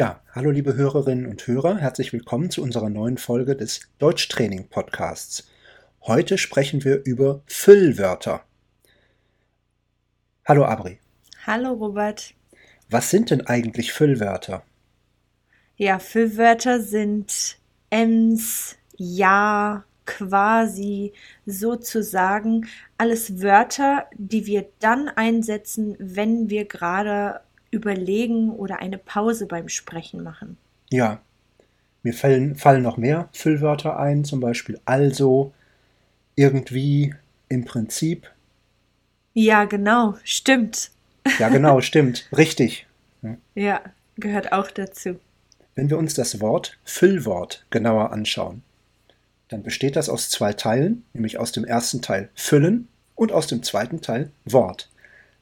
Ja, hallo liebe Hörerinnen und Hörer, herzlich willkommen zu unserer neuen Folge des Deutschtraining Podcasts. Heute sprechen wir über Füllwörter. Hallo Abri. Hallo Robert. Was sind denn eigentlich Füllwörter? Ja, Füllwörter sind ems, ja, quasi, sozusagen alles Wörter, die wir dann einsetzen, wenn wir gerade überlegen oder eine Pause beim Sprechen machen. Ja, mir fallen, fallen noch mehr Füllwörter ein, zum Beispiel also, irgendwie, im Prinzip. Ja, genau, stimmt. Ja, genau, stimmt, richtig. Ja, gehört auch dazu. Wenn wir uns das Wort Füllwort genauer anschauen, dann besteht das aus zwei Teilen, nämlich aus dem ersten Teil füllen und aus dem zweiten Teil Wort.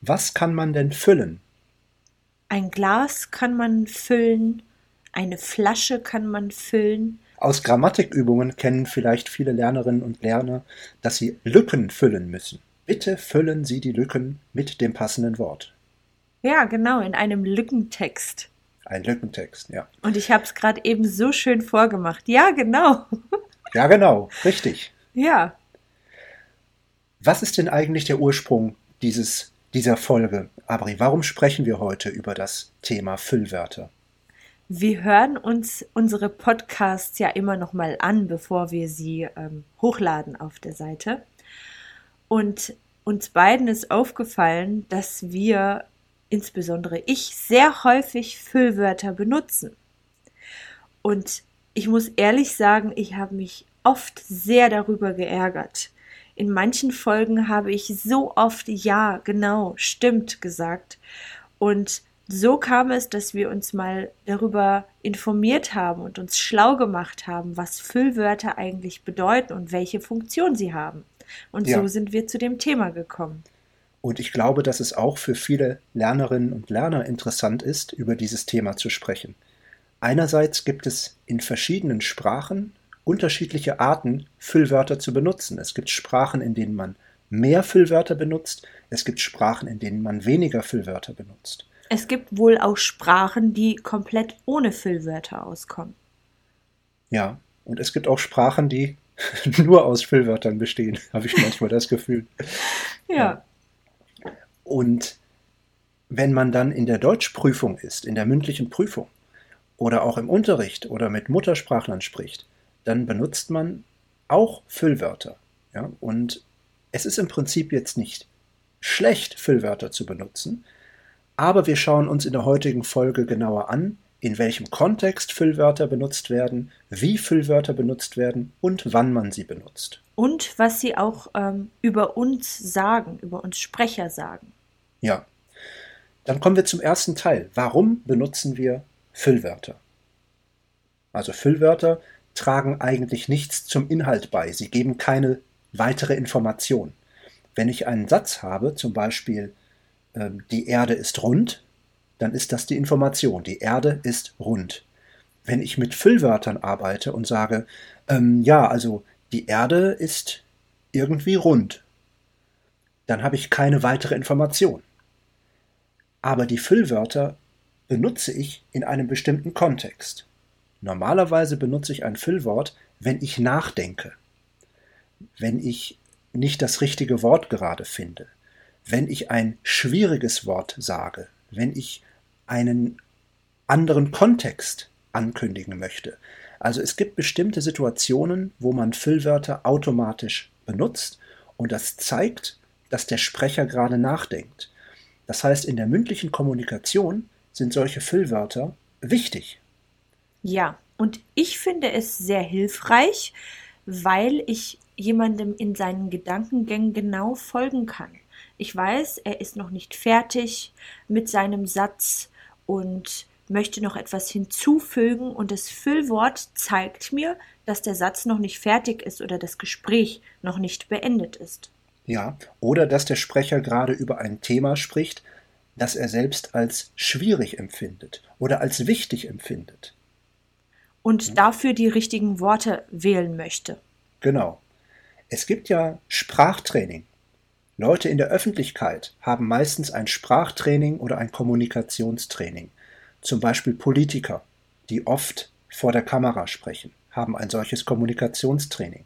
Was kann man denn füllen? Ein Glas kann man füllen, eine Flasche kann man füllen. Aus Grammatikübungen kennen vielleicht viele Lernerinnen und Lerner, dass sie Lücken füllen müssen. Bitte füllen Sie die Lücken mit dem passenden Wort. Ja, genau, in einem Lückentext. Ein Lückentext, ja. Und ich habe es gerade eben so schön vorgemacht. Ja, genau. Ja, genau, richtig. Ja. Was ist denn eigentlich der Ursprung dieses dieser Folge. Abri, warum sprechen wir heute über das Thema Füllwörter? Wir hören uns unsere Podcasts ja immer noch mal an, bevor wir sie ähm, hochladen auf der Seite. Und uns beiden ist aufgefallen, dass wir, insbesondere ich, sehr häufig Füllwörter benutzen. Und ich muss ehrlich sagen, ich habe mich oft sehr darüber geärgert. In manchen Folgen habe ich so oft ja, genau, stimmt gesagt. Und so kam es, dass wir uns mal darüber informiert haben und uns schlau gemacht haben, was Füllwörter eigentlich bedeuten und welche Funktion sie haben. Und ja. so sind wir zu dem Thema gekommen. Und ich glaube, dass es auch für viele Lernerinnen und Lerner interessant ist, über dieses Thema zu sprechen. Einerseits gibt es in verschiedenen Sprachen unterschiedliche Arten, Füllwörter zu benutzen. Es gibt Sprachen, in denen man mehr Füllwörter benutzt. Es gibt Sprachen, in denen man weniger Füllwörter benutzt. Es gibt wohl auch Sprachen, die komplett ohne Füllwörter auskommen. Ja, und es gibt auch Sprachen, die nur aus Füllwörtern bestehen, habe ich manchmal das Gefühl. ja. ja. Und wenn man dann in der Deutschprüfung ist, in der mündlichen Prüfung oder auch im Unterricht oder mit Muttersprachlern spricht, dann benutzt man auch Füllwörter. Ja? Und es ist im Prinzip jetzt nicht schlecht, Füllwörter zu benutzen, aber wir schauen uns in der heutigen Folge genauer an, in welchem Kontext Füllwörter benutzt werden, wie Füllwörter benutzt werden und wann man sie benutzt. Und was sie auch ähm, über uns sagen, über uns Sprecher sagen. Ja. Dann kommen wir zum ersten Teil. Warum benutzen wir Füllwörter? Also Füllwörter tragen eigentlich nichts zum Inhalt bei. Sie geben keine weitere Information. Wenn ich einen Satz habe, zum Beispiel äh, die Erde ist rund, dann ist das die Information. Die Erde ist rund. Wenn ich mit Füllwörtern arbeite und sage, ähm, ja, also die Erde ist irgendwie rund, dann habe ich keine weitere Information. Aber die Füllwörter benutze ich in einem bestimmten Kontext. Normalerweise benutze ich ein Füllwort, wenn ich nachdenke, wenn ich nicht das richtige Wort gerade finde, wenn ich ein schwieriges Wort sage, wenn ich einen anderen Kontext ankündigen möchte. Also es gibt bestimmte Situationen, wo man Füllwörter automatisch benutzt und das zeigt, dass der Sprecher gerade nachdenkt. Das heißt, in der mündlichen Kommunikation sind solche Füllwörter wichtig. Ja, und ich finde es sehr hilfreich, weil ich jemandem in seinen Gedankengängen genau folgen kann. Ich weiß, er ist noch nicht fertig mit seinem Satz und möchte noch etwas hinzufügen und das Füllwort zeigt mir, dass der Satz noch nicht fertig ist oder das Gespräch noch nicht beendet ist. Ja, oder dass der Sprecher gerade über ein Thema spricht, das er selbst als schwierig empfindet oder als wichtig empfindet und mhm. dafür die richtigen Worte wählen möchte. Genau. Es gibt ja Sprachtraining. Leute in der Öffentlichkeit haben meistens ein Sprachtraining oder ein Kommunikationstraining. Zum Beispiel Politiker, die oft vor der Kamera sprechen, haben ein solches Kommunikationstraining.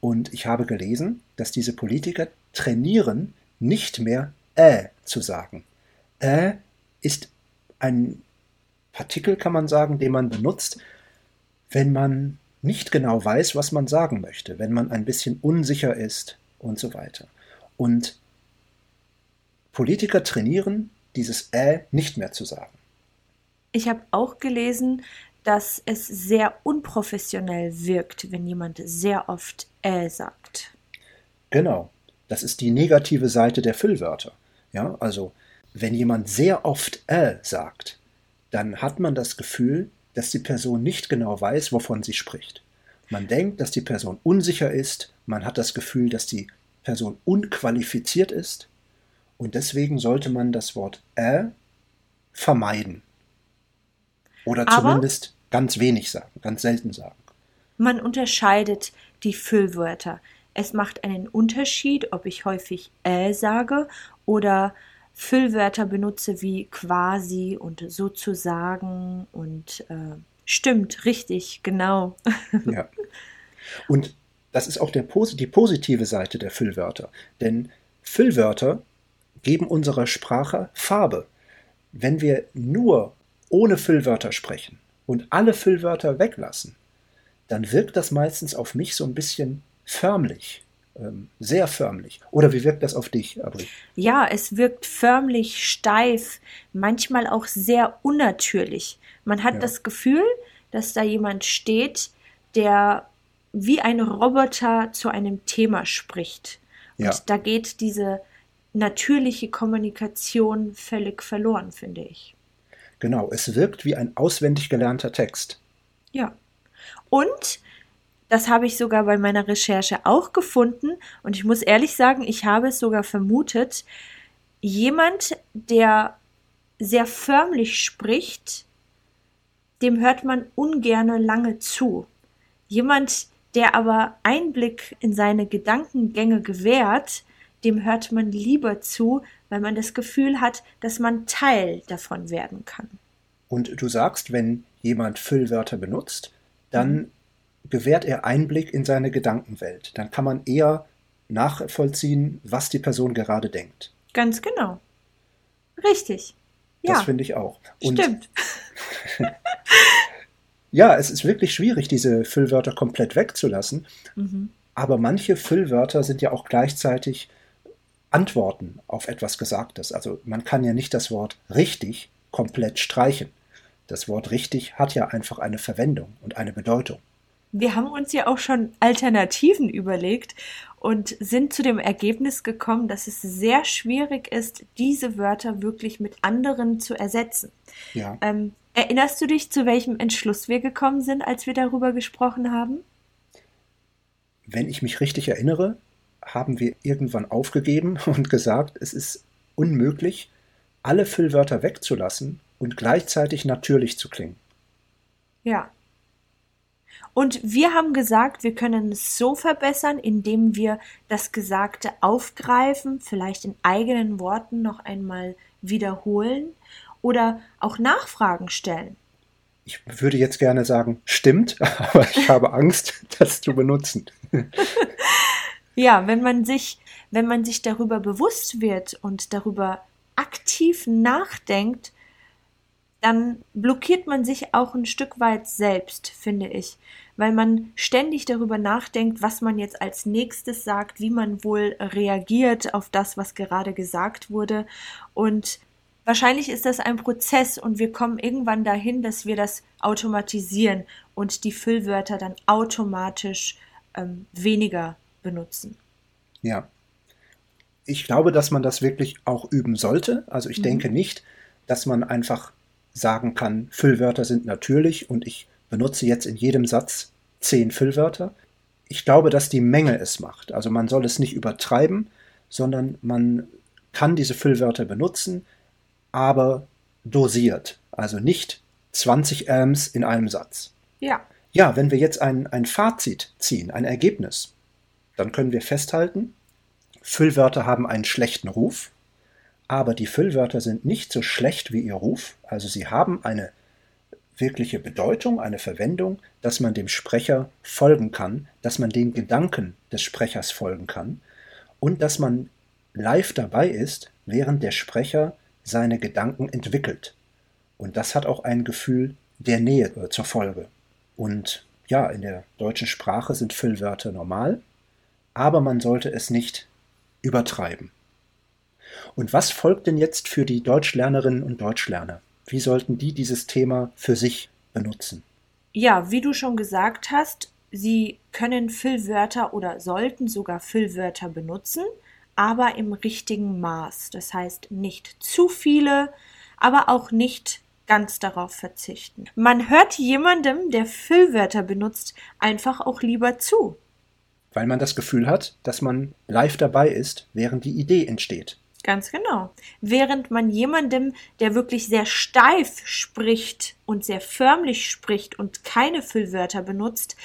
Und ich habe gelesen, dass diese Politiker trainieren, nicht mehr äh zu sagen. Äh ist ein Partikel, kann man sagen, den man benutzt, wenn man nicht genau weiß, was man sagen möchte, wenn man ein bisschen unsicher ist und so weiter. Und Politiker trainieren, dieses Äh nicht mehr zu sagen. Ich habe auch gelesen, dass es sehr unprofessionell wirkt, wenn jemand sehr oft Äh sagt. Genau. Das ist die negative Seite der Füllwörter. Ja, also wenn jemand sehr oft äh sagt, dann hat man das Gefühl, dass die Person nicht genau weiß, wovon sie spricht. Man denkt, dass die Person unsicher ist, man hat das Gefühl, dass die Person unqualifiziert ist und deswegen sollte man das Wort äh vermeiden. Oder Aber zumindest ganz wenig sagen, ganz selten sagen. Man unterscheidet die Füllwörter. Es macht einen Unterschied, ob ich häufig äh sage oder Füllwörter benutze wie quasi und sozusagen und äh, stimmt, richtig, genau. Ja. Und das ist auch der, die positive Seite der Füllwörter. Denn Füllwörter geben unserer Sprache Farbe. Wenn wir nur ohne Füllwörter sprechen und alle Füllwörter weglassen, dann wirkt das meistens auf mich so ein bisschen förmlich, sehr förmlich. Oder wie wirkt das auf dich, Abri? Ja, es wirkt förmlich steif, manchmal auch sehr unnatürlich. Man hat Ja. das Gefühl, dass da jemand steht, der wie ein Roboter zu einem Thema spricht. Und Ja. da geht diese natürliche Kommunikation völlig verloren, finde ich. Genau, es wirkt wie ein auswendig gelernter Text. Ja. Und das habe ich sogar bei meiner Recherche auch gefunden. Und ich muss ehrlich sagen, ich habe es sogar vermutet. Jemand, der sehr förmlich spricht, dem hört man ungerne lange zu. Jemand, der aber Einblick in seine Gedankengänge gewährt, dem hört man lieber zu, weil man das Gefühl hat, dass man Teil davon werden kann. Und du sagst, wenn jemand Füllwörter benutzt, dann gewährt er Einblick in seine Gedankenwelt. Dann kann man eher nachvollziehen, was die Person gerade denkt. Ganz genau. Richtig. Das Ja, finde ich auch. Und stimmt. ja, es ist wirklich schwierig, diese Füllwörter komplett wegzulassen. Mhm. Aber manche Füllwörter sind ja auch gleichzeitig Antworten auf etwas Gesagtes. Also man kann ja nicht das Wort richtig komplett streichen. Das Wort richtig hat ja einfach eine Verwendung und eine Bedeutung. Wir haben uns ja auch schon Alternativen überlegt und sind zu dem Ergebnis gekommen, dass es sehr schwierig ist, diese Wörter wirklich mit anderen zu ersetzen. Ja, Ähm, erinnerst du dich, zu welchem Entschluss wir gekommen sind, als wir darüber gesprochen haben? wenn ich mich richtig erinnere, haben wir irgendwann aufgegeben und gesagt, es ist unmöglich, alle Füllwörter wegzulassen und gleichzeitig natürlich zu klingen. Ja. Und wir haben gesagt, wir können es so verbessern, indem wir das Gesagte aufgreifen, vielleicht in eigenen Worten noch einmal wiederholen oder auch Nachfragen stellen. Ich würde jetzt gerne sagen, stimmt, aber ich habe Angst, das zu benutzen. Ja, wenn man sich, wenn man sich darüber bewusst wird und darüber aktiv nachdenkt, dann blockiert man sich auch ein Stück weit selbst, finde ich, weil man ständig darüber nachdenkt, was man jetzt als nächstes sagt, wie man wohl reagiert auf das, was gerade gesagt wurde und Wahrscheinlich ist das ein Prozess und wir kommen irgendwann dahin, dass wir das automatisieren und die Füllwörter dann automatisch ähm, weniger benutzen. Ja. Ich glaube, dass man das wirklich auch üben sollte. Also ich Mhm. denke nicht, dass man einfach sagen kann, Füllwörter sind natürlich und ich benutze jetzt in jedem Satz zehn Füllwörter. Ich glaube, dass die Menge es macht. Also man soll es nicht übertreiben, sondern man kann diese Füllwörter benutzen, aber dosiert. Also nicht 20 Ams in einem Satz. Ja, Ja, wenn wir jetzt ein, ein Fazit ziehen, ein Ergebnis, dann können wir festhalten, Füllwörter haben einen schlechten Ruf, aber die Füllwörter sind nicht so schlecht wie ihr Ruf, also sie haben eine wirkliche Bedeutung, eine Verwendung, dass man dem Sprecher folgen kann, dass man den Gedanken des Sprechers folgen kann und dass man live dabei ist, während der Sprecher seine Gedanken entwickelt. Und das hat auch ein Gefühl der Nähe äh, zur Folge. Und ja, in der deutschen Sprache sind Füllwörter normal, aber man sollte es nicht übertreiben. Und was folgt denn jetzt für die Deutschlernerinnen und Deutschlerner? Wie sollten die dieses Thema für sich benutzen? Ja, wie du schon gesagt hast, sie können Füllwörter oder sollten sogar Füllwörter benutzen, aber im richtigen Maß. Das heißt nicht zu viele, aber auch nicht ganz darauf verzichten. Man hört jemandem, der Füllwörter benutzt, einfach auch lieber zu. Weil man das Gefühl hat, dass man live dabei ist, während die Idee entsteht. Ganz genau. Während man jemandem, der wirklich sehr steif spricht und sehr förmlich spricht und keine Füllwörter benutzt,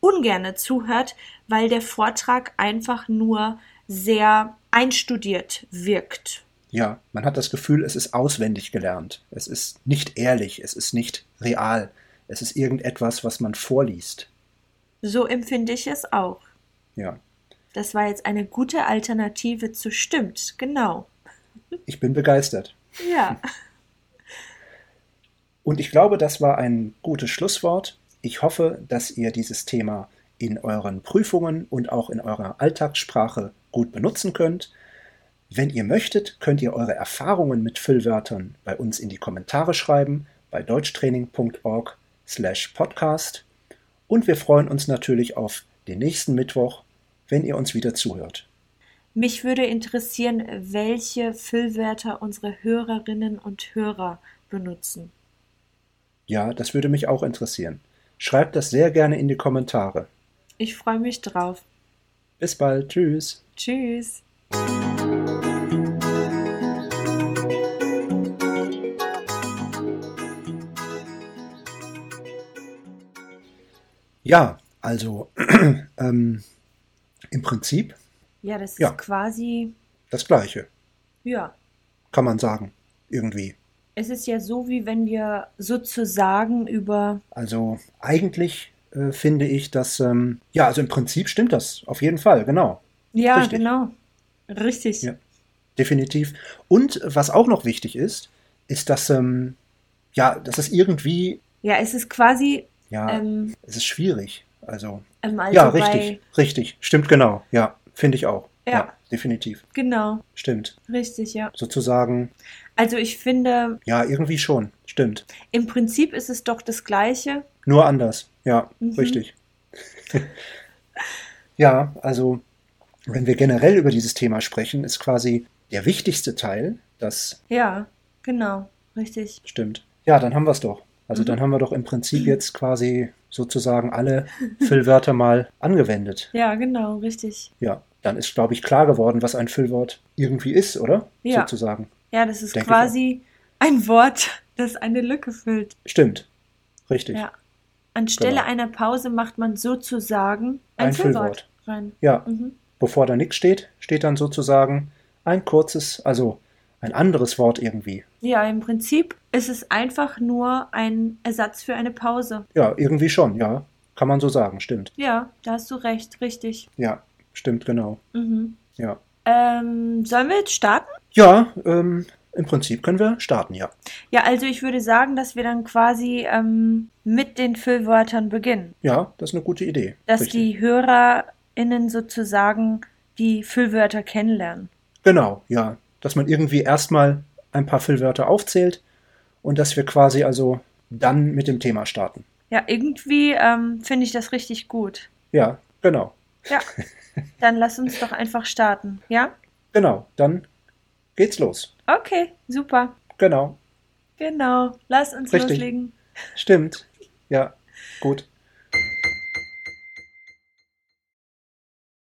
ungerne zuhört, weil der Vortrag einfach nur sehr einstudiert wirkt. Ja, man hat das Gefühl, es ist auswendig gelernt. Es ist nicht ehrlich, es ist nicht real. Es ist irgendetwas, was man vorliest. So empfinde ich es auch. Ja. Das war jetzt eine gute Alternative zu stimmt, genau. Ich bin begeistert. Ja. Und ich glaube, das war ein gutes Schlusswort. Ich hoffe, dass ihr dieses Thema in euren Prüfungen und auch in eurer Alltagssprache gut benutzen könnt. Wenn ihr möchtet, könnt ihr eure Erfahrungen mit Füllwörtern bei uns in die Kommentare schreiben bei deutschtraining.org slash podcast und wir freuen uns natürlich auf den nächsten Mittwoch, wenn ihr uns wieder zuhört. Mich würde interessieren, welche Füllwörter unsere Hörerinnen und Hörer benutzen. Ja, das würde mich auch interessieren. Schreibt das sehr gerne in die Kommentare. Ich freue mich drauf. Bis bald. Tschüss. Tschüss. Ja, also ähm, im Prinzip Ja, das Ja. ist quasi, das Gleiche, ja. kann man sagen, irgendwie. Es ist ja so, wie wenn wir sozusagen über, Also eigentlich äh, finde ich, dass, ähm, ja, also im Prinzip stimmt das, auf jeden Fall, genau, ja, Richtig. genau. Richtig. Ja. definitiv. Und was auch noch wichtig ist, ist, dass, ähm, ja, dass es irgendwie, Ja, es ist quasi, ja, ähm, es ist schwierig. Also, also ja, richtig, richtig, stimmt genau, ja, finde ich auch. Ja. definitiv, Genau, stimmt. richtig, ja. Sozusagen, Also ich finde, ja, irgendwie schon, stimmt. im Prinzip ist es doch das Gleiche. Nur anders, ja, Mhm. richtig. ja, also wenn wir generell über dieses Thema sprechen, ist quasi der wichtigste Teil, das Ja, genau, richtig. stimmt. Ja, dann haben wir es doch. Also Mhm. dann haben wir doch im Prinzip jetzt quasi sozusagen alle Füllwörter mal angewendet. Ja, genau, richtig. Ja, dann ist, glaube ich, klar geworden, was ein Füllwort irgendwie ist, oder? Ja. Sozusagen. Ja, das ist Denke quasi ein Wort, das eine Lücke füllt. Stimmt. Richtig. Ja. Anstelle Genau. einer Pause macht man sozusagen ein, Ein Füllwort, Füllwort. rein. Ja, Mhm. bevor da nichts steht, steht dann sozusagen ein kurzes, also ein anderes Wort irgendwie. Ja, im Prinzip ist es einfach nur ein Ersatz für eine Pause. Ja, irgendwie schon, ja. Kann man so sagen, stimmt. Ja, da hast du recht, richtig. Ja, stimmt, genau. Mhm. Ja. Ähm, sollen wir jetzt starten? Ja, ähm, im Prinzip können wir starten, ja. Ja, also ich würde sagen, dass wir dann quasi ähm, mit den Füllwörtern beginnen. Ja, das ist eine gute Idee. Dass Richtig. die HörerInnen sozusagen die Füllwörter kennenlernen. Genau, ja. Dass man irgendwie erstmal ein paar Füllwörter aufzählt und dass wir quasi also dann mit dem Thema starten. Ja, irgendwie ähm, finde ich das richtig gut. Ja, genau. Ja, dann lass uns doch einfach starten. Ja? Genau, dann geht's los. Okay, super. Genau, Genau. Lass uns Richtig. loslegen. stimmt. Ja, gut.